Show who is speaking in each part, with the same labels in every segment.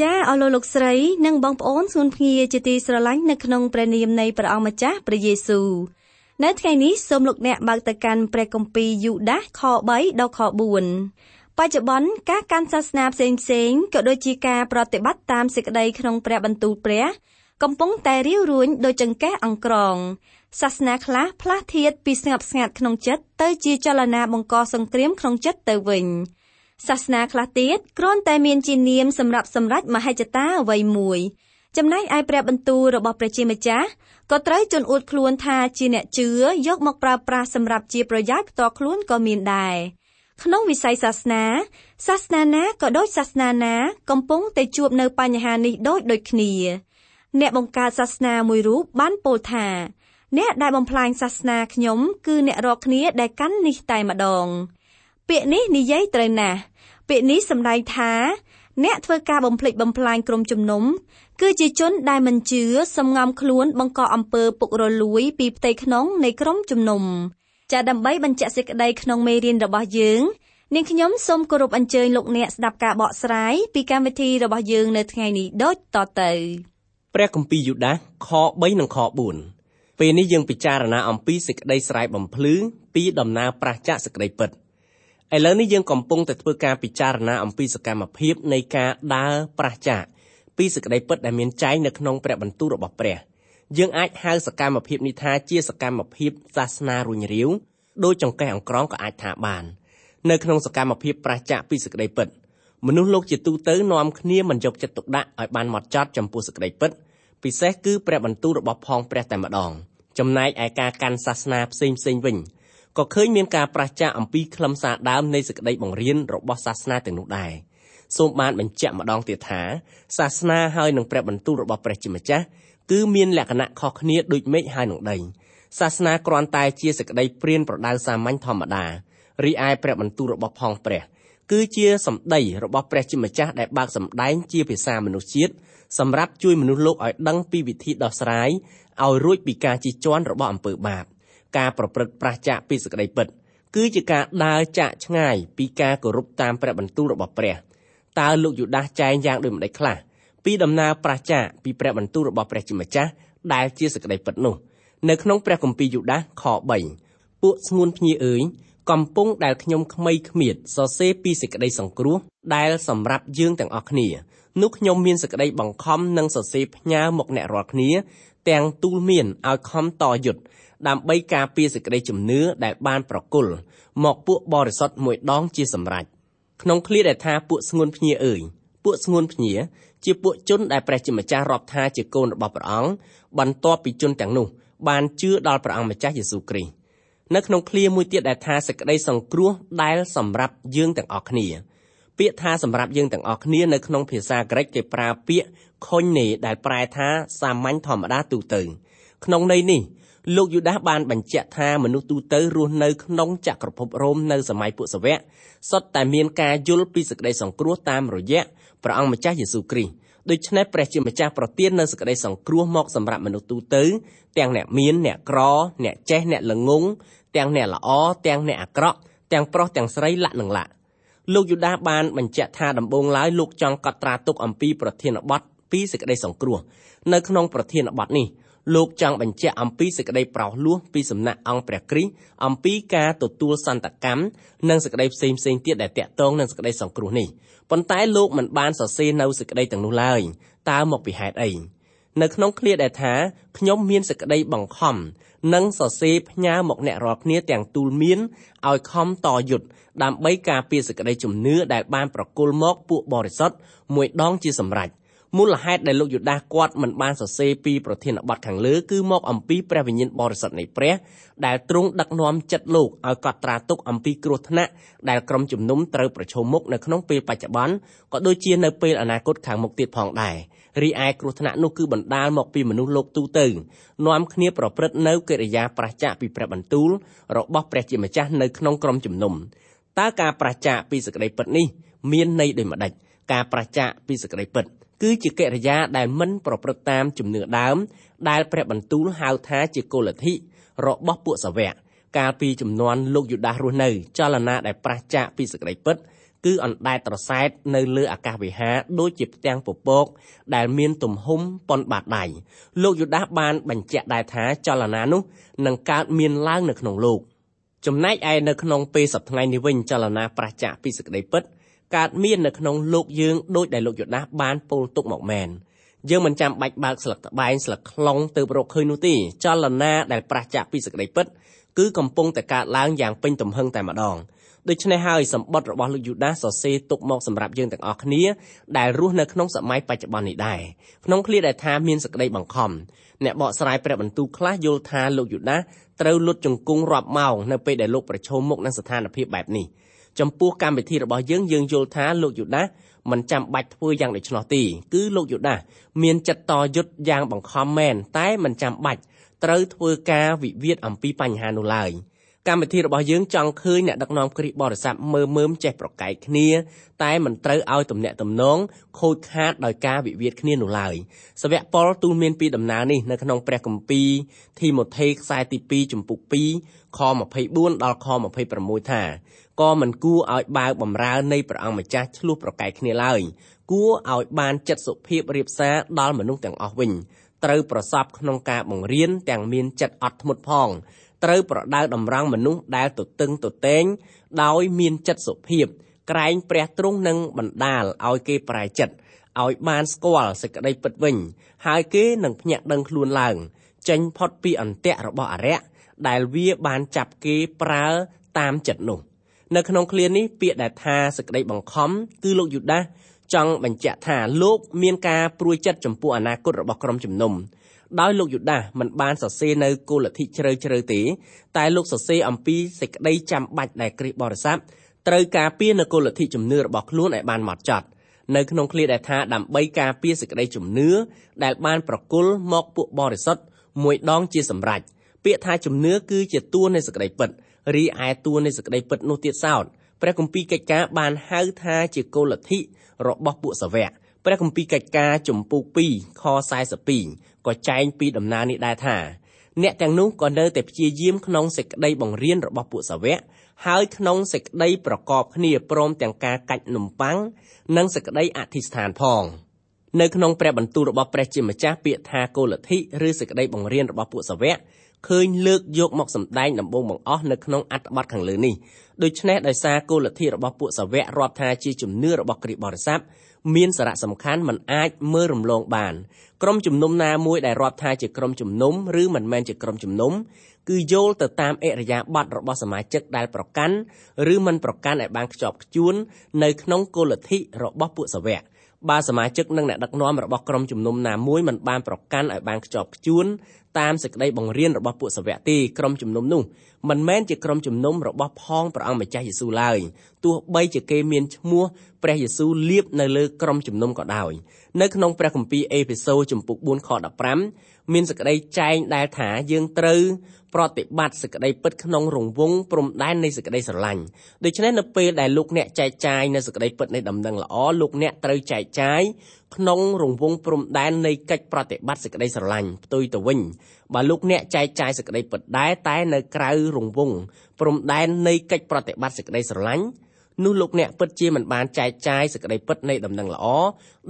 Speaker 1: ចាអស់លោកលោកស្រីនិងបងប្អូនសូមភ្ងាជាទីស្រឡាញ់នៅក្នុងព្រះនាមនៃព្រះអង្គម្ចាស់ព្រះយេស៊ូវនៅថ្ងៃនេះសូមលោកអ្នកបើកទៅកាន់ព្រះគម្ពីរយូដាសខ3ដល់ខ4បច្ចុប្បន្នការកាន់សាសនាផ្សេងផ្សេងក៏ដូចជាការប្រតិបត្តិតាមសេចក្តីក្នុងព្រះបន្ទូលព្រះកំពុងតែរាវរួញដោយចង្កេះអង្ក្រងសាសនាខ្លះផ្លាស់ធាតពីស្ងប់ស្ងាត់ក្នុងចិត្តទៅជាចលនាបង្កសង្គ្រាមក្នុងចិត្តទៅវិញ សាសនាខ្លះទៀតគ្រាន់តែមានជានាមសម្រាប់សម្រេចមហិច្ឆតាអ្វីមួយ ចំណែកឯព្រះបន្ទូលរបស់ព្រះជាម្ចាស់ក៏ត្រូវជន់អួតខ្លួនថាជាអ្នកជឿយកមកប្រើប្រាស់សម្រាប់ជាប្រយោជន៍ផ្ទាល់ខ្លួនក៏មានដែរក្នុងវិស័យសាសនា សាសនាណាក៏ដូចសាសនាណា កំពុងតែជួបនៅបញ្ហានេះដូចដូចគ្នា អ្នកបង្កើតសាសនាមួយរូបបានពោលថាអ្នកដែលបំផ្លាញសាសនាខ្ញុំគឺអ្នករកគ្នាដែលកាន់នេះតែម្ដង ពាក្យនេះនិយាយត្រូវណាស់ ពាក្យនេះសម្ដែងថាអ្នកធ្វើការបំផ្លិចបំផ្លាញក្រុមជំនុំ គឺជាជនដែលមិនជឿសំងំខ្លួនបង្កអំពើពុករលួយពីផ្ទៃក្នុងនៃក្រុមជំនុំចាដើម្បីបញ្ជាក់សេចក្តីក្នុងមេរៀនរបស់យើងនាងខ្ញុំសូមគោរពអញ្ជើញលោកអ្នកស្ដាប់ការបកស្រាយពីកម្មវិធីរបស់យើងនៅថ្ងៃនេះដូចតទៅ
Speaker 2: ព្រះគម្ពីរយូដាសខ3និងខ4ពេលនេះយើងពិចារណាអំពីសេចក្តីស្រែកបំភ្លឺពីដំណើរប្រះចាកសេចក្តីពិត ឥឡូវនេះយើងកំពុងតែធ្វើការពិចារណាអំពីសកម្មភាពនៃការដើរប្រះចាកពីសេចក្តីពិតដែលមានចែងនៅក្នុងព្រះបន្ទូលរបស់ព្រះយើងអាចហៅសកម្មភាពនេះថាជាសកម្មភាពសាសនារុញរាវដោយចង្កេះអង្ក្រងក៏អាចថាបាននៅក្នុងសកម្មភាពប្រះចាកពីសេចក្តីពិតមនុស្សលោកជាទូទៅនាំគ្នាមិនយកចិត្តទុកដាក់ឲ្យបានហ្មត់ចត់ចំពោះសេចក្តីពិតពិសេសគឺព្រះបន្ទូលរបស់ផងព្រះតែម្ដងចំណែកឯការកាន់សាសនាផ្សេងផ្សេងវិញ ក៏ឃើញមានការប្រឆាំងអំពីខ្លឹមសារដើមនៃសេចក្តីបង្រៀនរបស់សាសនាទាំងនោះដែរសូមបានបញ្ជាក់ម្ដងទៀតថាសាសនាហើយនឹងព្រះបន្ទូលរបស់ព្រះជាម្ចាស់គឺមានលក្ខណៈខុសគ្នាដូចមេឃហើយនឹងដីសាសនាគ្រាន់តែជាសេចក្តីព្រានប្រដៅសាមញ្ញធម្មតារីឯព្រះបន្ទូលរបស់ផងព្រះគឺជាសម្ដីរបស់ព្រះជាម្ចាស់ដែលបើកសម្ដែងជាភាសាមនុស្សជាតិសម្រាប់ជួយមនុស្សលោកឲ្យដឹងពីវិធីដោះស្រាយឲ្យរួចពីការជិះជាន់របស់អំពើបាប។ ការប្រព្រឹត្តប្រះចាកពីសេចក្តីពិត គឺជាការដើរចាកឆ្ងាយពីការគោរពតាមព្រះបន្ទូលរបស់ព្រះតើលោកយូដាសចែងយ៉ាងដូចម្តេចខ្លះពីដំណើរប្រះចាកពីព្រះបន្ទូលរបស់ព្រះជាម្ចាស់ដែលជាសេចក្តីពិតនោះនៅក្នុងព្រះគម្ពីរយូដាសខ3ពួកស្ងួនភ្ញីអើយកំពុងដែលខ្ញុំក្មៃគ្មៀតសរសេរពីសេចក្តីសង្គ្រោះដែលសម្រាប់យើងទាំងអស់គ្នា នោះខ្ញុំមានសេចក្តីបង្ខំនិងសរសេរផ្ញើមកអ្នករាល់គ្នា ទាំងទូលមានឲ្យខំតយុទ្ធដើម្បីការពារសេចក្តីជំនឿដែលបានប្រគល់មកពួកបរិសុទ្ធមួយដងជាសម្រេចក្នុងឃ្លាដែលថាពួកស្ងួនភ្ញាអើយពួកស្ងួនភ្ញាជាពួកជនដែលព្រះជាម្ចាស់រាប់ថាជាកូនរបស់ព្រះអង្គបន្ទាប់ពីជនទាំងនោះ បានជឿដល់ព្រះអង្គម្ចាស់យេស៊ូវគ្រីស្ទនៅក្នុងឃ្លាមួយទៀតដែលថាសេចក្តីសង្គ្រោះដែលសម្រាប់យើងទាំងអស់គ្នា ពាក្យថាសម្រាប់យើងទាំងអស់គ្នានៅក្នុងភាសាក្រិកគេប្រើពាក្យ koine ដែលប្រែថាសាមញ្ញធម្មតាទូទៅក្នុងន័យនេះលោកយូដាសបានបញ្ជាក់ថាមនុស្សទូទៅរស់នៅក្នុងចក្រភពរ៉ូមនៅសម័យពុទ្ធសវៈសុទ្ធតែមានការយល់ពីសេចក្តីសង្គ្រោះតាមរយៈព្រះអង្គម្ចាស់យេស៊ូវគ្រីស្ទដូច្នេះព្រះជាម្ចាស់ប្រទាននូវសេចក្តីសង្គ្រោះមកសម្រាប់មនុស្សទូទៅទាំងអ្នកមានអ្នកក្រអ្នកចេះអ្នកល្ងងទាំងអ្នកល្អទាំងអ្នកអាក្រក់ទាំងប្រុសទាំងស្រីលាក់នឹងលាក់ លោកយូដាសបានបញ្ជាក់ថាដំបូងឡើយលោកចង់កត់ត្រាទុកអំពីប្រធានបទពីសេចក្តីសង្គ្រោះនៅក្នុងប្រធានបទនេះលោកចង់បញ្ជាក់អំពីសេចក្តីប្រោសលោះពីសំណាក់អង្គព្រះគ្រីស្ទអំពីការទទួលសន្តកម្មនិងសេចក្តីផ្សេងផ្សេងទៀតដែលតាក់ទងនឹងសេចក្តីសង្គ្រោះនេះប៉ុន្តែលោកមិនបានសរសេរនៅសេចក្តីទាំងនោះឡើយតើមកពីហេតុអីនៅក្នុងឃ្លាដែលថាខ្ញុំមានសេចក្តីបង្ខំ និងសរសេរផ្ញើមកអ្នករាល់គ្នាទាំងទូលមានឲ្យខំតយុទ្ធដើម្បីការពារសេចក្តីជំនឿដែលបានប្រគល់មកពួកបរិសុទ្ធមួយដងជាសម្រេចមូលហេតុដែលលោកយូដាសគាត់មិនបានសរសេរពីប្រធានបទខាងលើគឺមកអំពីព្រះវិញ្ញាណបរិសុទ្ធនៃព្រះដែលទ្រង់ដឹកនាំចិត្តលោកឲ្យកត់ត្រាទុកអំពីគ្រោះថ្នាក់ដែលក្រុមជំនុំត្រូវប្រឈមមុខនៅក្នុងពេលបច្ចុប្បន្នក៏ដូចជានៅពេលអនាគតខាងមុខទៀតផងដែរ រីឯគ្រោះថ្នាក់នោះគឺបណ្ដាលមកពីមនុស្សលោកទូទៅនាំគ្នាប្រព្រឹត្តនៅកិរិយាប្រឆាចពីព្រះបន្ទូលរបស់ព្រះជាម្ចាស់នៅក្នុងក្រុមជំនុំតើការប្រឆាចពីសេចក្តីពិតនេះមានន័យដូចម្ដេចការប្រឆាចពីសេចក្តីពិតគឺជាកិរិយាដែលមិនប្រព្រឹត្តតាមជំនឿដើមដែលព្រះបន្ទូលហៅថាជាគោលលទ្ធិរបស់ពួកសាវកកាលពីចំនួនលោកយូដាសរស់នៅចលនាដែលប្រះចាកពីសេចក្តីពិត គឺអណ្ដែតត្រសែតនៅលើអាកាសវិហារដូចជាផ្ទាំងពពកដែលមានទំហំប៉ុនបាតដៃលោកយូដាសបានបញ្ជាក់ដែរថាចលនានោះនឹងកើតមានឡើងនៅក្នុងលោកចំណែកឯនៅក្នុងពេលសប្តាហ៍នេះវិញចលនាប្រះចាកពីសេចក្តីពិតកើតមាននៅក្នុងលោកយើងដោយដែលលោកយូដាសបានពោលទុកមកមែនយើងមិនចាំបាច់បើកស្លឹកត្បែងស្លឹកខ្លុងទៅរកឃើញនោះទេចលនាដែលប្រះចាកពីសេចក្តីពិតគឺកំពុងតែកើតឡើងយ៉ាងពេញទំហឹងតែម្ដង ដូច្នេះហើយសម្បត្តិរបស់លោកយូដាសរសេរទុកមកសម្រាប់យើងទាំងអស់គ្នាដែលរស់នៅក្នុងសម័យបច្ចុប្បន្ននេះដែរក្នុងឃ្លាដែលថាមានសេចក្តីបង្ខំអ្នកបកស្រាយព្រះបន្ទូលខ្លះយល់ថាលោកយូដាសត្រូវលុតជង្គង់រាប់ម៉ោងនៅពេលដែលលោកប្រឈមមុខនឹងស្ថានភាពបែបនេះចំពោះកម្មវិធីរបស់យើងយើងយល់ថាលោកយូដាសមិនចាំបាច់ធ្វើយ៉ាងដូច្នោះទេគឺលោកយូដាសមានចិត្តតយុទ្ធយ៉ាងបង្ខំមែនតែមិនចាំបាច់ត្រូវធ្វើការវិវាទអំពីបញ្ហានោះឡើយ កម្មវិធីរបស់យើងចង់ឃើញអ្នកដឹកនាំគ្រីស្ទបរិស័ទមើមើមចេះប្រកែកគ្នាតែមិនត្រូវឲ្យទំនាក់ទំនងខូចខាតដោយការវិវាទគ្នានោះឡើយសាវកប៉ុលទូលមានពីដំណើរនេះនៅក្នុងព្រះគម្ពីរធីម៉ូថេខ្សែទី2ចំពុក2ខ24ដល់ខ26ថាក៏មិនគួរឲ្យបាវបំរើនៃព្រះអង្គម្ចាស់ឆ្លោះប្រកែកគ្នាឡើយគួរឲ្យបានចិត្តសុភាពរៀបសារដល់មនុស្សទាំងអស់វិញត្រូវប្រសពក្នុងការបង្រៀនទាំងមានចិត្តអត់ធ្មត់ផង ត្រូវប្រដៅតម្រង់មនុស្សដែលទទឹងទតែងដោយមានចិត្តសុភាពក្រែងព្រះទ្រង់នឹងបណ្ដាលឲ្យគេប្រែចិត្តឲ្យបានស្គាល់សេចក្តីពិតវិញ ហើយគេនឹងភ្ញាក់ដឹងខ្លួនឡើង ចេញផុតពីអន្ទាក់របស់អរិយដែលវាបានចាប់គេប្រើតាមចិត្តនោះ នៅក្នុងឃ្លានេះពាក្យដែលថាសេចក្តីបង្ខំគឺលោកយូដាសចង់បញ្ជាក់ថាលោកមានការព្រួយចិត្តចំពោះអនាគតរបស់ក្រុមជំនុំ ដោយលោកយូដាសមិនបានសរសេរនៅគោលលទ្ធិជ្រៅជ្រៅទេតែលោកសរសេរអំពីសេចក្តីចាំបាច់ដែលគ្រិស្តបរិស័ទត្រូវការពារនៅគោលលទ្ធិជំនឿរបស់ខ្លួនឲ្យបានម៉ត់ចត់នៅក្នុងឃ្លាដែលថាដើម្បីការពារសេចក្តីជំនឿដែលបានប្រគល់មកពួកបរិសុទ្ធមួយដងជាសម្រេចពាក្យថាជំនឿគឺជាតួនៃសេចក្តីពិតរីឯតួនៃសេចក្តីពិតនោះទៀតសោតព្រះគម្ពីរកិច្ចការបានហៅថាជាគោលលទ្ធិរបស់ពួកសាវក ព្រះគម្ពីរកិច្ចការជំពូក2ខ42ក៏ចែងពីដំណើរនេះដែរថាអ្នកទាំងនោះក៏នៅតែព្យាយាមក្នុងសេចក្តីបង្រៀនរបស់ពួកសាវកហើយក្នុងសេចក្តីប្រកបគ្នាព្រមទាំងការកាច់នំប៉័ងនិងសេចក្តីអធិស្ឋានផងនៅក្នុងព្រះបន្ទូលរបស់ព្រះជាម្ចាស់ពាក្យថាគោលលទ្ធិឬសេចក្តីបង្រៀនរបស់ពួកសាវកឃើញលើកយកមកសម្ដែងដំបូងបង្អស់នៅក្នុងអត្ថបទខាងលើនេះដូច្នេះដោយសារគោលលទ្ធិរបស់ពួកសាវករាប់ថាជាជំនឿរបស់គ្រិស្តបរិស័ទ មានសារៈសំខាន់មិនអាចមើលរំលងបានក្រុមជំនុំណាមួយដែលរាប់ថាជាក្រុមជំនុំឬមិនមែនជាក្រុមជំនុំគឺយល់ទៅតាមអរិយាប័ត្ររបស់សមាជិកដែលប្រកាន់ឬមិនប្រកាន់ឲ្យបានខ្ជាប់ខ្ជួននៅក្នុងគោលលទ្ធិរបស់ពួកសាវក បើសមាជិកនិងអ្នកដឹកនាំរបស់ក្រុមជំនុំណាមួយមិនបានប្រកាន់ឲ្យបានខ្ជាប់ខ្ជួនតាមសេចក្តីបង្រៀនរបស់ពួកសាវកទេក្រុមជំនុំនោះមិនមែនជាក្រុមជំនុំរបស់ផងព្រះអង្គម្ចាស់យេស៊ូវឡើយទោះបីជាគេមានឈ្មោះព្រះយេស៊ូវលៀបនៅលើក្រុមជំនុំក៏ដោយនៅក្នុងព្រះគម្ពីរអេភេសូចំពុក4ខ15 មានសេចក្តីចែងដែលថាយើងត្រូវប្រតិបត្តិសេចក្តីពិតក្នុងរង្វង់ព្រំដែននៃសេចក្តីស្រឡាញ់ដូច្នេះនៅពេលដែលលោកអ្នកចែកចាយនៅសេចក្តីពិតនៃដំណឹងល្អលោកអ្នកត្រូវចែកចាយក្នុងរង្វង់ព្រំដែននៃកិច្ចប្រតិបត្តិសេចក្តីស្រឡាញ់ផ្ទុយទៅវិញបើលោកអ្នកចែកចាយសេចក្តីពិតដែរតែនៅក្រៅរង្វង់ព្រំដែននៃកិច្ចប្រតិបត្តិសេចក្តីស្រឡាញ់នោះលោកអ្នកពិតជាមិនបានចែកចាយសេចក្តីពិតនៃដំណឹងល្អ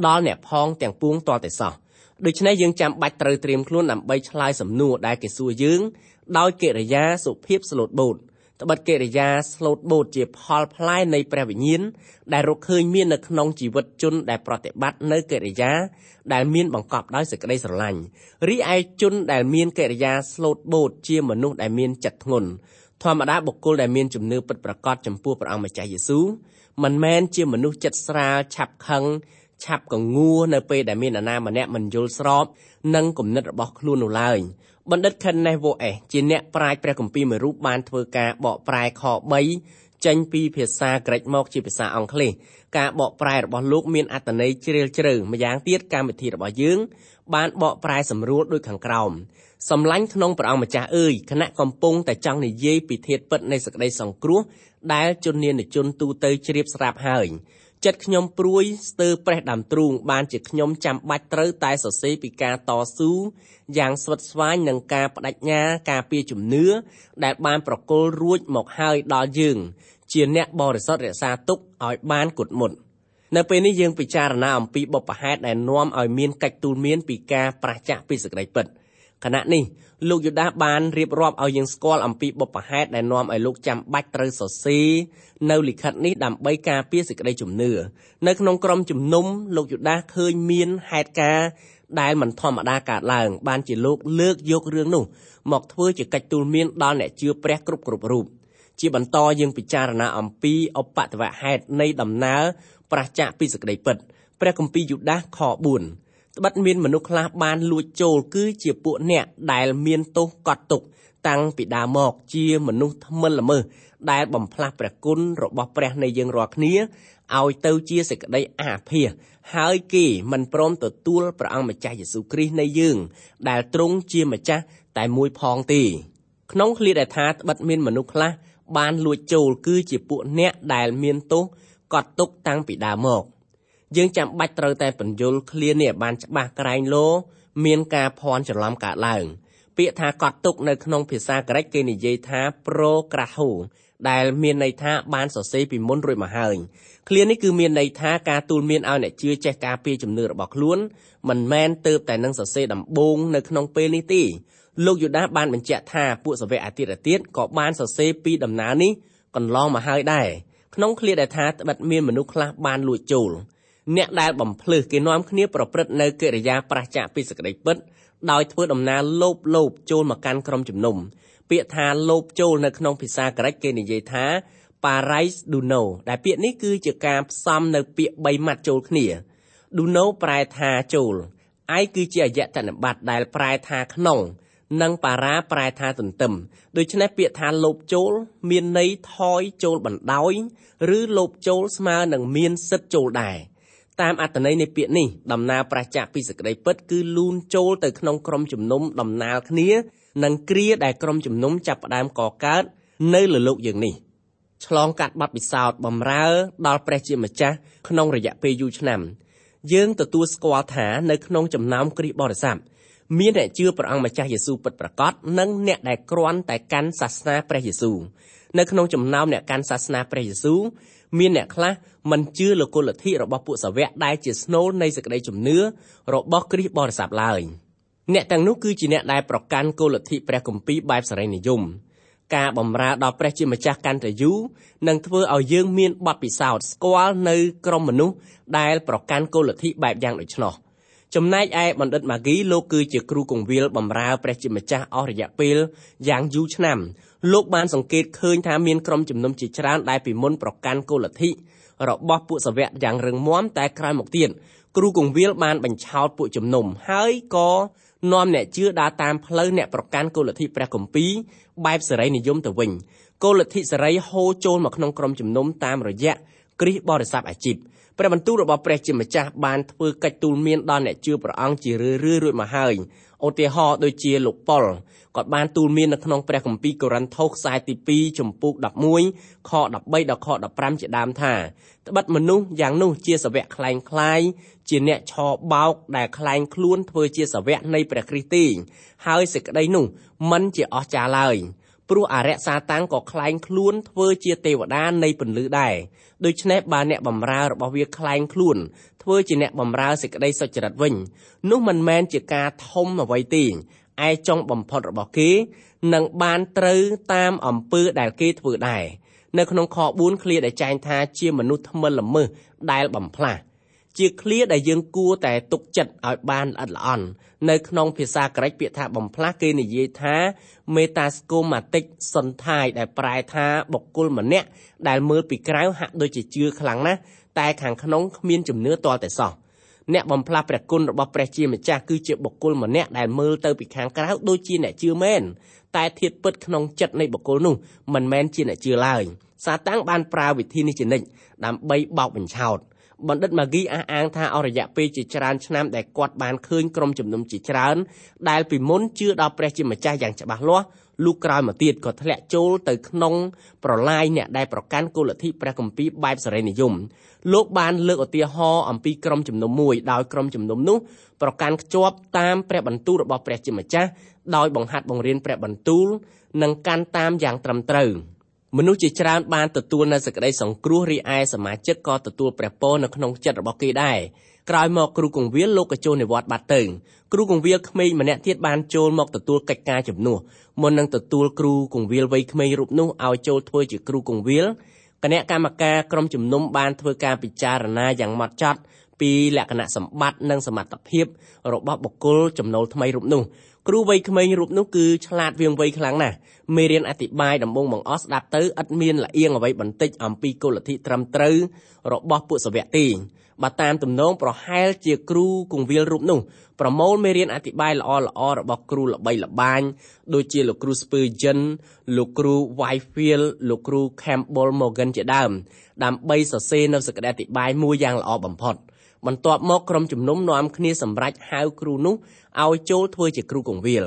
Speaker 2: ដល់អ្នកផងទាំងពួងតតែសោះ ដូច្នេះយើងចាំបាច់ត្រូវត្រៀមខ្លួនដើម្បីឆ្លើយសំណួរដែលគេសួរយើង ដោយកិរិយាសុភាពស្លូតបូតត្បិតកិរិយាស្លូតបូតជាផលផ្លែនៃព្រះវិញ្ញាណដែលរកឃើញមាននៅក្នុងជីវិតជនដែលប្រតិបត្តិនៅកិរិយាដែលមានបង្កប់ដោយសេចក្តីស្រឡាញ់រីឯជនដែលមានកិរិយាស្លូតបូតជាមនុស្សដែលមានចិត្តធ្ងន់ធម្មតាបុគ្គលដែលមានជំនឿពិតប្រាកដចំពោះព្រះអង្គម្ចាស់យេស៊ូវមិនមែនជាមនុស្សចិត្តស្រាលឆាប់ខឹង ឆាប់កងួរនៅពេលដែលមានអាណាម្នាក់មិនយល់ស្របនឹងគំនិតរបស់ខ្លួននោះឡើយបណ្ឌិត Kenneth Woes ជាអ្នកប្រាជ្ញព្រះគម្ពីរមួយរូបបានធ្វើការបកប្រែខ3ចេញពីភាសាក្រិកមកជាភាសាអង់គ្លេសការបកប្រែរបស់លោកមានអត្ថន័យជ្រាលជ្រៅម្យ៉ាងទៀតកម្មវិធីរបស់យើងបានបកប្រែសម្រួលដូចខាងក្រោមសំឡាញ់ក្នុងព្រះអង្គម្ចាស់អើយគណៈកំពុងតែចង់និយាយពីធាតុពិតនៃសក្តីសង្គ្រោះដែលជននានិជនទូទៅជ្រាបស្រាប់ហើយ ចិត្តខ្ញុំព្រួយស្ទើរប្រេះដាំទ្រូងបានជាខ្ញុំចាំបាច់ត្រូវតែសរសេរពីការតស៊ូយ៉ាងស្វិតស្វាញនឹងការបដិញ្ញាការពារជំនឿដែលបានប្រគល់រួចមកហើយដល់យើង ជាអ្នកបរិសុទ្ធរក្សាទុកឲ្យបានគុតមុតនៅពេលនេះយើងពិចារណាអំពីបុព្វហេតុដែលនាំឲ្យមានកិច្ចទូលមានពីការប្រះចាក់ពីសេចក្តីពិត ខណៈនេះលោកយូដាបានរៀបរាប់ឲ្យយើងស្គាល់អំពីបុព្វហេតុដែលនាំឲ្យលោកចាំបាច់ត្រូវសរសេរនៅលិខិតនេះដើម្បីការពារសេចក្តីជំនឿនៅក្នុងក្រុមជំនុំលោកយូដាឃើញមានហេតុការណ៍ដែលមិនធម្មតាកើតឡើង បានជាលោកលើកយករឿងនោះ មកធ្វើជាកិច្ចទូលមានដល់អ្នកជឿព្រះគ្រប់គ្រប់រូបជាបន្តយើងពិចារណាអំពីឧបតវហេតុនៃដំណើរប្រះចាកពីសេចក្តីពិតព្រះគម្ពីរយូដាសខ4 ត្បិតមានមនុស្សខ្លះបានលួចចូលគឺជាពួកអ្នកដែលមានទោសកត់ទុកតាំងពីដើមមកជាមនុស្សថ្មិលល្មើសដែលបំផ្លាស់ព្រះគុណរបស់ព្រះនៃយើងរាល់គ្នាឲ្យទៅជាសេចក្តីអាភាសហើយគេមិនព្រមទទួលព្រះអង្គម្ចាស់យេស៊ូវគ្រីស្ទនៃយើង ដែលទ្រង់ជាម្ចាស់តែមួយផងទេក្នុងឃ្លាដែលថាត្បិតមានមនុស្សខ្លះបានលួចចូលគឺជាពួកអ្នកដែលមានទោសកត់ទុកតាំងពីដើមមក យើងចាំបាច់ត្រូវតែបញ្យល់ឃ្លានេះឲ្យបានច្បាស់ក្រែងលោមានការភ័ន្តច្រឡំកើតឡើង ពាក្យថាកត់ទុកនៅក្នុងភាសាក្រិកគេនិយាយថា prokraho ដែលមានន័យថាបានសរសេរពីមុនរួចមកហើយឃ្លានេះគឺមានន័យថាការទូលមានឲ្យអ្នកជឿចេះការពារជំនឿរបស់ខ្លួនមិនមែនទៅតែនឹងសរសេរដំបូងនៅក្នុងពេលនេះទេលោកយូដាបានបញ្ជាក់ថាពួកសាវកអាទិតអាទិតក៏បានសរសេរពីដំណើរនេះកន្លងមកហើយដែរក្នុងឃ្លាដែលថាត្បិតមានមនុស្សខ្លះបានលួចចូល អ្នកដែលបំភ្លឺគេនាំគ្នាប្រព្រឹត្តនៅកិរិយាប្រះចាកពីសក្តីពិតដោយធ្វើដំណើរលោបលោបចូលមកកាន់ក្រុមជំនុំពាក្យថាលោបចូលនៅក្នុងភាសាក្រិកគេនិយាយថា parais duno ដែលពាក្យនេះគឺជាការផ្សំនៅពាក្យ3ម៉ាត់ចូលគ្នា duno ប្រែថាចូលឯគឺជាអយតនប័តដែលប្រែថាក្នុងនិងបារាប្រែថាទន្ទឹមដូច្នេះពាក្យថាលោបចូល មានន័យថយចូលបណ្ដោយ ឬលោបចូលស្មើនឹងមានសិទ្ធចូលដែរ តាមអត្ថន័យនៃពាក្យនេះដំណើរប្រះចាកពីសក្តីពិតគឺលូនចូលទៅក្នុងក្រុមជំនុំដំណាលគ្នានិងគ្រាដែលក្រុមជំនុំចាប់ផ្ដើមកកើតនៅលើលោកយើងនេះឆ្លងកាត់បទពិសោធន៍បំរើដល់ព្រះជាម្ចាស់ក្នុងរយៈពេលយូរឆ្នាំយើងទទួលស្គាល់ថានៅក្នុងចំណោមគ្រិស្តបរិស័ទមានអ្នកជឿព្រះអង្គម្ចាស់យេស៊ូវពិតប្រាកដនិងអ្នកដែលគ្រាន់តែកាន់សាសនាព្រះយេស៊ូវនៅក្នុងចំណោមអ្នកកាន់សាសនាព្រះយេស៊ូវ មានអ្នកខ្លះមិនជឿលើគុណលទ្ធិរបស់ពួកសាវកដែលជាស្នូលនៃសេចក្តីជំនឿរបស់គ្រិស្តបរិស័ទឡើយអ្នកទាំងនោះគឺជាអ្នកដែលប្រកាន់គុណលទ្ធិព្រះគម្ពីរបែបសេរីនិយមការបំរើដល់ព្រះជាម្ចាស់កាន់តែយូរនឹងធ្វើឲ្យយើងមានបទពិសោធន៍ស្គាល់នៅក្រុមមនុស្សដែលប្រកាន់គោលលទ្ធិបែបយ៉ាងដូច្នោះចំណែកឯបណ្ឌិតម៉ាហ្គីលោកគឺជាគ្រូកងវិលបំរើព្រះជាម្ចាស់អស់រយៈពេលយ៉ាងយូរឆ្នាំ លោកបានសង្កេតឃើញថាមានក្រុមជំនុំជាច្រើនដែលពីមុនប្រកាន់គោលលទ្ធិរបស់ពួកសាវកយ៉ាងរឹងមាំតែក្រោយមកទៀតគ្រូកងវិលបានបញ្ឆោតពួកជំនុំហើយក៏នាំអ្នកជឿដើរតាមផ្លូវអ្នកប្រកាន់គោលលទ្ធិព្រះគម្ពីរបែបសេរីនិយមទៅវិញគោលលទ្ធិសេរីហូរចូលមកក្នុងក្រុមជំនុំតាមរយៈគ្រិស្តបរិស័ទអាជីពព្រះបន្ទូលរបស់ព្រះជាម្ចាស់បានធ្វើកិច្ចទូលមានដល់អ្នកជឿព្រះអង្គជារឿយៗរួចមកហើយ ឧទាហរណ៍ដូចជាលោកប៉ុលគាត់បានទូលមាននៅក្នុងព្រះគម្ពីរកូរិនថូសខ្សែទី2ចំពុក11ខ13ដល់ខ15ជាដើមថាត្បិតមនុស្សយ៉ាងនោះជាសវៈខ្លែងខ្លាយជាអ្នកឆោបោកដែលខ្លែងខ្លួនធ្វើជាសវៈនៃព្រះគ្រីស្ទទេហើយសេចក្តីនោះមិនជាអស្ចារ្យឡើយ។ ព្រោះអរិយសាតាំងក៏คล้ายខ្លួនធ្វើជាទេវតានៃពន្លឺដែរដូច្នេះបើអ្នកបំរើរបស់វាคล้ายខ្លួនធ្វើជាអ្នកបំរើសេចក្តីសុចរិតវិញនោះមិនមែនជាការធំអ្វីទេឯចុងបំផុតរបស់គេនឹងបានត្រូវតាមអំពើដែលគេធ្វើដែរនៅក្នុងខ4ឃ្លាដែលចែងថាជាមនុស្សថ្មិលល្មើសដែលបំផ្លាស់ ជាឃ្លាដែលយើងគួរតែទុកចិត្តឲ្យបានល្អិតល្អន់នៅក្នុងភាសាក្រិកពាក្យថាបំផ្លាស់គេនិយាយថា metaskomatic សន្តាយដែលប្រែថាបុគ្គលម្នាក់ដែលមើលពីក្រៅហាក់ដូចជាជឿខ្លាំងណាស់តែខាងក្នុងគ្មានជំនឿទាល់តែសោះអ្នកបំផ្លាស់ព្រះគុណរបស់ព្រះជាម្ចាស់គឺជាបុគ្គលម្នាក់ដែលមើលទៅពីខាងក្រៅដូចជាអ្នកជឿមែនតែធាតពិតក្នុងចិត្តនៃបុគ្គលនោះមិនមែនជាអ្នកជឿឡើយសាតាំងបានប្រើវិធីនេះជានិច្ចដើម្បីបោកបញ្ឆោត បណ្ឌិតម៉ាហ្គីអះអាងថាអស់រយៈពេលជាច្រើនឆ្នាំដែលគាត់បានឃើញក្រុមជំនុំជាច្រើនដែលពីមុនជឿដល់ព្រះជាម្ចាស់យ៉ាងច្បាស់លាស់លុះក្រោយមកទៀតក៏ធ្លាក់ចូលទៅក្នុងប្រឡាយអ្នកដែលប្រកាន់គោលលទ្ធិព្រះគម្ពីរបែបសេរីនិយមលោកបានលើកឧទាហរណ៍អំពីក្រុមជំនុំមួយដោយក្រុមជំនុំនោះប្រកាន់ខ្ជាប់តាមព្រះបន្ទូលរបស់ព្រះជាម្ចាស់ដោយបង្ហាត់បង្រៀនព្រះបន្ទូលនិងកាន់តាមយ៉ាងត្រឹមត្រូវ មនុស្សជាច្រើនបានទទួលនូវសេចក្តីសង្គ្រោះរីឯសមាជិកក៏ទទួលព្រះពរនៅក្នុងចិត្តរបស់គេដែរក្រោយមកគ្រូកងវិលលោកក៏ចូលនិវត្តន៍បាត់ទៅគ្រូកងវិលក្មេងម្នាក់ទៀតបានចូលមកទទួលកិច្ចការជំនួសមុននឹងទទួលគ្រូកងវិលវ័យក្មេងរូបនោះឲ្យចូលធ្វើជាគ្រូកងវិលគណៈកម្មការក្រុមជំនុំបានធ្វើការពិចារណាយ៉ាងម៉ត់ចត់ពីលក្ខណៈសម្បត្តិនិងសមត្ថភាពរបស់បុគ្គលចំណូលថ្មីរូបនោះ គ្រូវ័យក្មេងរូបនោះគឺឆ្លាតវាងវៃខ្លាំងណាស់មេរៀនអធិប្បាយដំបងបង្អស់ស្ដាប់ទៅឥតមានល្អៀងអ្វីបន្តិចអំពីគុលលទ្ធិត្រឹមត្រូវរបស់ពួកសាវកទេបើតាមទំនងប្រហែលជាគ្រូគង្វាលរូបនោះប្រមូលមេរៀនអធិប្បាយល្អល្អរបស់គ្រូល្បីល្បាញដូចជាលោកគ្រូស្ពឺចិនលោកគ្រូ Whitefield លោកគ្រូ Campbell Morgan ជាដើមដើម្បីសរសេរនៅសក្តាធិប្បាយមួយយ៉ាងល្អបំផុត។ បន្ទាប់មកក្រុមជំនុំនាំគ្នាសម្រេចហៅគ្រូនោះឲ្យចូលធ្វើជាគ្រូកងវិល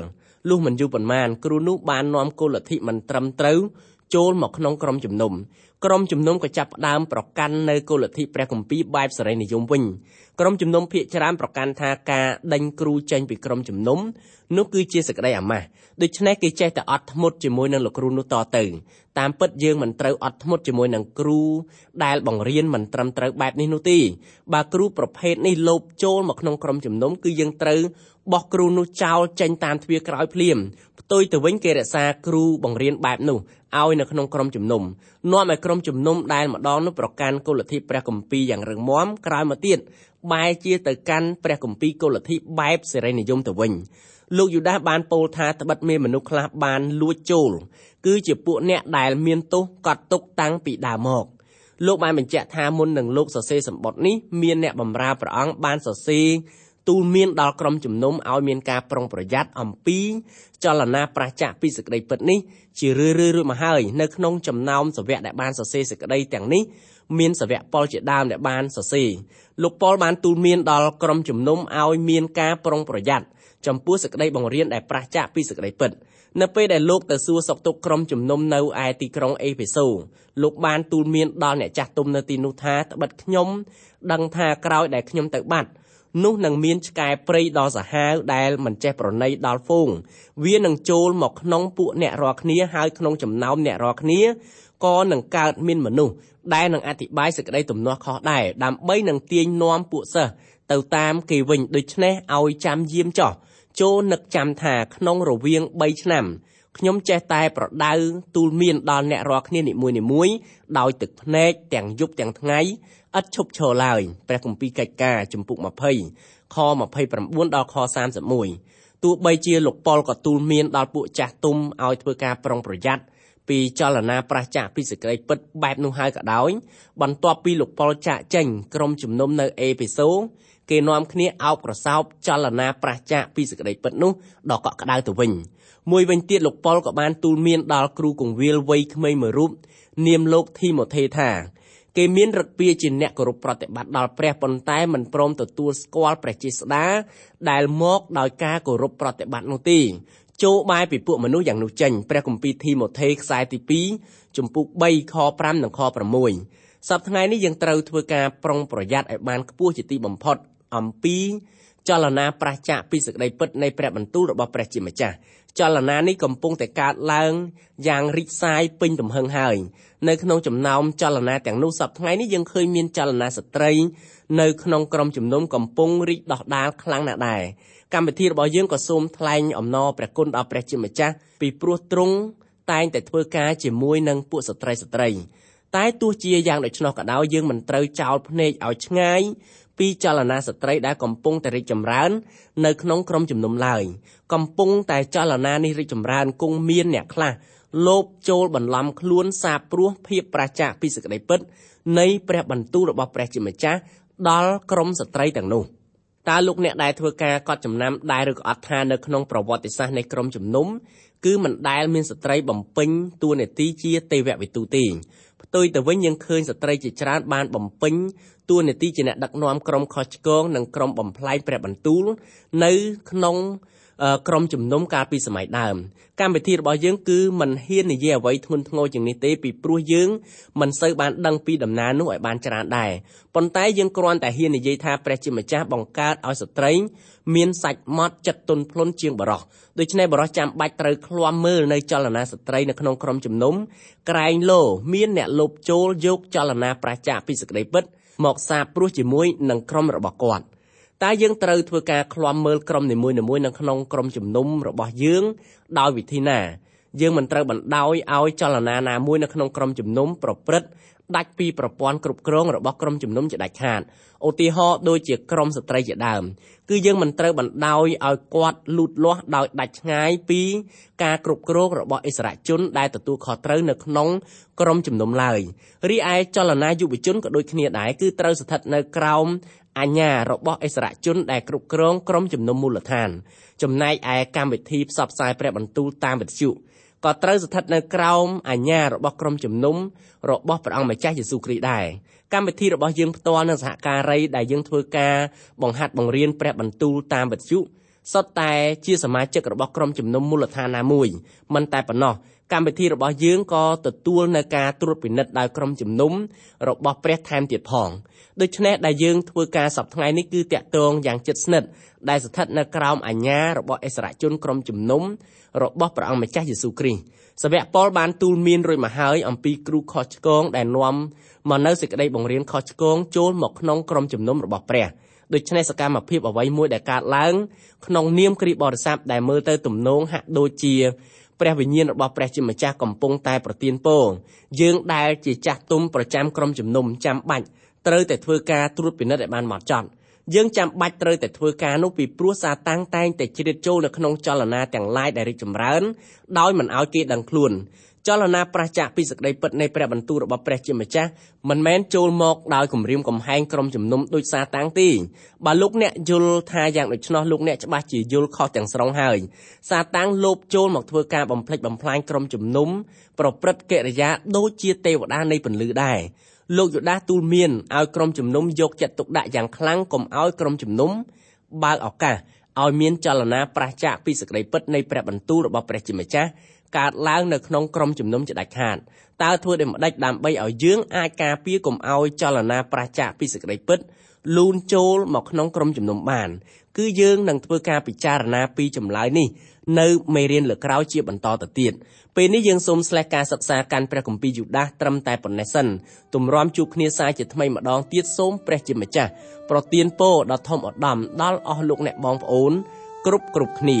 Speaker 2: លុះមិនយូរប៉ុន្មានគ្រូនោះបាននាំគោលលទ្ធិមិនត្រឹមត្រូវចូលមកក្នុងក្រុមជំនុំក្រុមជំនុំក៏ចាប់ផ្ដើមប្រកាន់នៅគោលលទ្ធិព្រះគម្ពីរបែបសេរីនិយមវិញក្រុមជំនុំភាគច្រើនប្រកាន់ថាការដេញគ្រូចេញពីក្រុមជំនុំនោះគឺជាសេចក្តីអាម៉ាស់ដូច្នេះគេចេះតែអត់ធ្មត់ជាមួយនឹងលោកគ្រូនោះតទៅតាមពិតយើងមិនត្រូវអត់ធ្មត់ជាមួយនឹងគ្រូដែលបង្រៀនមិនត្រឹមត្រូវបែបនេះនោះទេបើគ្រូប្រភេទនេះលោភចូលមកក្នុងក្រុមជំនុំគឺយើងត្រូវបោះគ្រូនោះចោលចេញតាមទ្វារក្រោយភ្លាមផ្ទុយទៅវិញគេរក្សាគ្រូបង្រៀនបែបនោះឲ្យនៅក្នុងក្រុមជំនុំនាំឲ្យក្រុមជំនុំដែលម្ដងនោះប្រកាន់គោលលទ្ធិព្រះគម្ពីរយ៉ាងរឹងមាំក្រោយមកទៀតបែរជាទៅកាន់ព្រះគម្ពីរគោលលទ្ធិបែបសេរីនិយមទៅវិញ លោកយូដាសបានពោលថាត្បិតមានមនុស្សខ្លះបានលួចចូលគឺជាពួកអ្នកដែលមានទោសកត់ទុកតាំងពីដើមមកលោកបានបញ្ជាក់ថាមុននឹងលោកសរសេរសម្បត្តិនេះមានអ្នកបម្រើព្រះអង្គបានសរសេរទូលមានដល់ក្រុមជំនុំឲ្យមានការប្រុងប្រយ័ត្នអំពីចលនាប្រឆាពីសេចក្តីពិតនេះជារឿយៗរួចមកហើយនៅក្នុងចំណោមសាវកដែលបានសរសេរសេចក្តីទាំងនេះមានសាវកប៉ុលជាដើមដែលបានសរសេរលោកប៉ុលបានទូលមានដល់ក្រុមជំនុំឲ្យមានការប្រុងប្រយ័ត្ន ចំពោះសេចក្តីបង្រៀនដែលប្រឆាពីសេចក្តីពិតនៅពេលដែលលោកទៅសួរសុខទុក្ខក្រុមជំនុំនៅឯទីក្រុងអេភេសូលោកបានទូលមានដល់អ្នកចាស់ទុំនៅទីនោះថាត្បិតខ្ញុំដឹងថាក្រោយដែលខ្ញុំទៅបាត់នោះនឹងមានឆ្កែព្រៃដ៏សាហាវដែលមិនចេះប្រណីដល់ហ្វូងវានឹងចូលមកក្នុងពួកអ្នករាល់គ្នាហើយក្នុងចំណោមអ្នករាល់គ្នាក៏នឹងកើតមានមនុស្សដែលនឹងអธิบายសេចក្តីទំនាស់ខុសដែរដើម្បីនឹងទាញនាំពួកសិស្សទៅតាមគេវិញដូច្នេះឲ្យចាំយាមចោះ ចូលនឹកចាំថាក្នុងរវាង3ឆ្នាំខ្ញុំចេះតែប្រដៅទូលមានដល់អ្នករាល់គ្នានីមួយៗដោយទឹកភ្នែកទាំងយប់ទាំងថ្ងៃឥតឈប់ឈរឡើយព្រះគម្ពីរកិច្ចការជំពូក20ខ29ដល់ខ31ទោះបីជាលោកប៉ុលក៏ទូលមានដល់ពួកចាស់ទុំឲ្យធ្វើការប្រុងប្រយ័ត្នពីចលនាប្រឆាចពីសេចក្តីពិតបែបនោះហើយក៏ដោយបន្ទាប់ពីលោកប៉ុលចាក់ចេញក្រុមជំនុំនៅអេភេសូ គេនាំគ្នាអោបក្រសោបចលនាប្រឆាពីសេចក្តីពិតនោះដល់កក់ក្ដៅទៅវិញមួយវិញទៀតលោកប៉ុលក៏បានទូលមានដល់គ្រូកងវិលវ័យក្មេងមួយរូបនាមលោកធីម៉ូថេថាគេមានរឹកពីជាអ្នកគោរពប្រតិបត្តិដល់ព្រះប៉ុន្តែមិនព្រមទទួលស្គាល់ព្រះជាស្ដាដែលមកដោយការគោរពប្រតិបត្តិនោះទេចូលបែរពីពួកមនុស្សយ៉ាងនោះចេញព្រះគម្ពីរធីម៉ូថេខ្សែទី2ជំពូក3ខ5និងខ6សប្តាហ៍ថ្ងៃនេះយើងត្រូវធ្វើការប្រុងប្រយ័ត្នឲ្យបានខ្ពស់ជាទីបំផុត អំពីចលនាប្រឆាពីសេចក្តីពិតនៃព្រះបន្ទូលរបស់ព្រះជាម្ចាស់ចលនានេះកំពុងតែកើតឡើងយ៉ាងរីកសាយពេញទំហឹងហើយនៅក្នុងចំណោមចលនាទាំងនោះសប្តាហ៍ថ្ងៃនេះយើងឃើញមានចលនាស្ត្រីនៅក្នុងក្រុមជំនុំកំពុងរីកដោះដាលខ្លាំងណាស់ដែរកម្មវិធីរបស់យើងក៏សូមថ្លែងអំណរព្រះគុណដល់ព្រះជាម្ចាស់ពីព្រោះទ្រង់តែងតែធ្វើការជាមួយនឹងពួកស្ត្រីស្ត្រីតែទោះជាយ៉ាងដូច្នោះក៏ដោយយើងមិនត្រូវចោលភ្នែកឲ្យឆ្ងាយ ពីចលនាស្ត្រីដែលកំពុងតែរីកចម្រើននៅក្នុងក្រុមជំនុំឡើយកំពុងតែចលនានេះរីកចម្រើនគង់មានអ្នកខ្លះលោភចូលបន្លំខ្លួនសាបព្រោះភាពប្រជាពីសេចក្តីពិតនៃព្រះបន្ទូលរបស់ព្រះជាម្ចាស់ដល់ក្រុមស្ត្រីទាំងនោះតើលោកអ្នកដែលធ្វើការកត់ចំណាំដែរឬក៏អត់ថានៅក្នុងប្រវត្តិសាស្ត្រនៃក្រុមជំនុំគឺមិនដែលមានស្ត្រីបំពេញតួនាទីជាទេវវិទូទេផ្ទុយទៅវិញយើងឃើញស្ត្រីជាច្រើនបានបំពេញតួនាទីជាអ្នកដឹកនាំក្រុមខុសឆ្គងនិងក្រុមបំផ្លែងព្រះបន្ទូលនៅក្នុង ក្រុមជំនុំកាលពីសម័យដើមកម្មវិធីរបស់យើងគឺមិនហ៊ាននិយាយអ្វីធ្ងន់ធ្ងរជាងនេះទេពីព្រោះយើងមិនសូវបានដឹងពីដំណើរនោះឲ្យបានច្រើនដែរប៉ុន្តែយើងគ្រាន់តែហ៊ាននិយាយថាព្រះជាម្ចាស់បង្កើតឲ្យស្ត្រីមានសាច់ម៉ត់ចិត្តទន់ភ្លន់ជាងបរោះដូច្នេះបរោះចាំបាច់ត្រូវឃ្លាំមើលនៅចលនាស្ត្រីនៅក្នុងក្រុមជំនុំក្រែងលោមានអ្នកលុបចូលយកចលនាប្រជាពីសក្តីពិតមកសាបព្រោះជាមួយនឹងក្រុមរបស់គាត់ តើយើងត្រូវធ្វើការឃ្លាំមើលក្រុមនីមួយៗនៅក្នុងក្រុមជំនុំរបស់យើងដោយវិធីណាយើងមិនត្រូវបណ្ដោយឲ្យចលនាណាមួយនៅក្នុងក្រុមជំនុំប្រព្រឹត្តដាច់ពីប្រព័ន្ធគ្រប់គ្រងរបស់ក្រុមជំនុំជាដាច់ខាតឧទាហរណ៍ដូចជាក្រុមស្ត្រីជាដើមគឺយើងមិនត្រូវបណ្ដោយឲ្យគាត់លូតលាស់ដោយដាច់ឆ្ងាយពីការគ្រប់គ្រងរបស់អិសរាជជនដែលទទួលខុសត្រូវនៅក្នុងក្រុមជំនុំឡើយរីឯចលនាយុវជនក៏ដូចគ្នាដែរគឺត្រូវស្ថិតនៅក្រោម អញ្ញារបស់អិសរាជជនដែលគ្រប់គ្រងក្រុមជំនុំមូលដ្ឋាន ចំណែកឯកម្មវិធីផ្សព្វផ្សាយព្រះបន្ទូលតាមវិទ្យុក៏ត្រូវស្ថិតនៅក្រោមអញ្ញារបស់ក្រុមជំនុំរបស់ព្រះអង្គម្ចាស់យេស៊ូវគ្រីស្ទដែរកម្មវិធីរបស់យើងផ្ទាល់និងសហការីដែលយើងធ្វើការបង្ហាត់បង្រៀនព្រះបន្ទូលតាមវិទ្យុ សុទ្ធតែជាសមាជិករបស់ក្រុមជំនុំមូលដ្ឋានណាមួយមិនតែប៉ុណ្ណោះកម្មវិធីរបស់យើងក៏ទទួលនៅការត្រួតពិនិត្យដោយក្រុមជំនុំរបស់ព្រះថែមទៀតផងដូច្នេះដែលយើងធ្វើការសប្តាហ៍នេះគឺតាក់ទងយ៉ាងជិតស្និទ្ធដែលស្ថិតនៅក្រោមអាជ្ញារបស់អិសរាជជនក្រុមជំនុំរបស់ព្រះអង្គម្ចាស់យេស៊ូវគ្រីស្ទសាវកប៉ុលបានទូលមានរួចមកហើយអំពីគ្រូខុសឆ្គងដែលនាំមកនៅសេចក្តីបង្រៀនខុសឆ្គងចូលមកក្នុងក្រុមជំនុំរបស់ព្រះ ដូច្នេះសកម្មភាពអ្វីមួយដែលកើតឡើងក្នុងនាមគ្រីបរិស័ទដែលមើលទៅទំនងហាក់ដូចជាព្រះវិញ្ញាណរបស់ព្រះជាម្ចាស់កំពុងតែប្រទានពរយើងដែលជាចាស់ទុំប្រចាំក្រុមជំនុំចាំបាច់ត្រូវតែធ្វើការត្រួតពិនិត្យឲ្យបានហ្មត់ចត់យើងចាំបាច់ត្រូវតែធ្វើការនោះពីព្រោះសាតាំងតែងតែជ្រៀតចូលនៅក្នុងចលនាទាំងឡាយដែលរីកចម្រើនដោយមិនឲ្យគេដឹងខ្លួន ចលនាប្រឆាចពីសេចក្តីពិតនៃព្រះបន្ទូលរបស់ព្រះជាម្ចាស់មិនមែនចូលមកដោយគម្រាមកំហែងក្រុមជំនុំដូចសាតាំងទេបើលោកអ្នកយល់ថាយ៉ាងដូច្នោះលោកអ្នកច្បាស់ជាយល់ខុសទាំងស្រុងហើយសាតាំងលោបចូលមកធ្វើការបំផ្លិចបំផ្លាញក្រុមជំនុំប្រព្រឹត្តកិរិយាដូចជាទេវតានៃពន្លឺដែរលោកយូដាសទូលមានឲ្យក្រុមជំនុំយកចិត្តទុកដាក់យ៉ាងខ្លាំងកុំឲ្យក្រុមជំនុំបើកឱកាសឲ្យមានចលនាប្រឆាចពីសេចក្តីពិតនៃព្រះបន្ទូលរបស់ព្រះជាម្ចាស់ កើតឡើងនៅក្នុងក្រុមជំនុំជាដាច់ខាតតើធ្វើដូចម្ដេចដើម្បីឲ្យយើងអាចការពារកុំឲ្យចលនាប្រឆាចពីសេចក្តីពិតលូនចូលមកក្នុងក្រុមជំនុំបាន គឺយើងនឹងធ្វើការពិចារណាពីចម្លើយនេះនៅមេរៀនលើក្រោយជាបន្តទៅទៀតពេលនេះយើងសូមស្លេះការសិក្សាកាន់ព្រះគម្ពីរយូដាសត្រឹមតែប៉ុណ្ណេះសិនទម្រាំជួបគ្នាសាជាថ្មីម្ដងទៀតសូមព្រះជាម្ចាស់ប្រទានពរដ៏ធំឧត្តមដល់អស់លោកអ្នកបងប្អូនគ្រប់គ្រប់គ្នា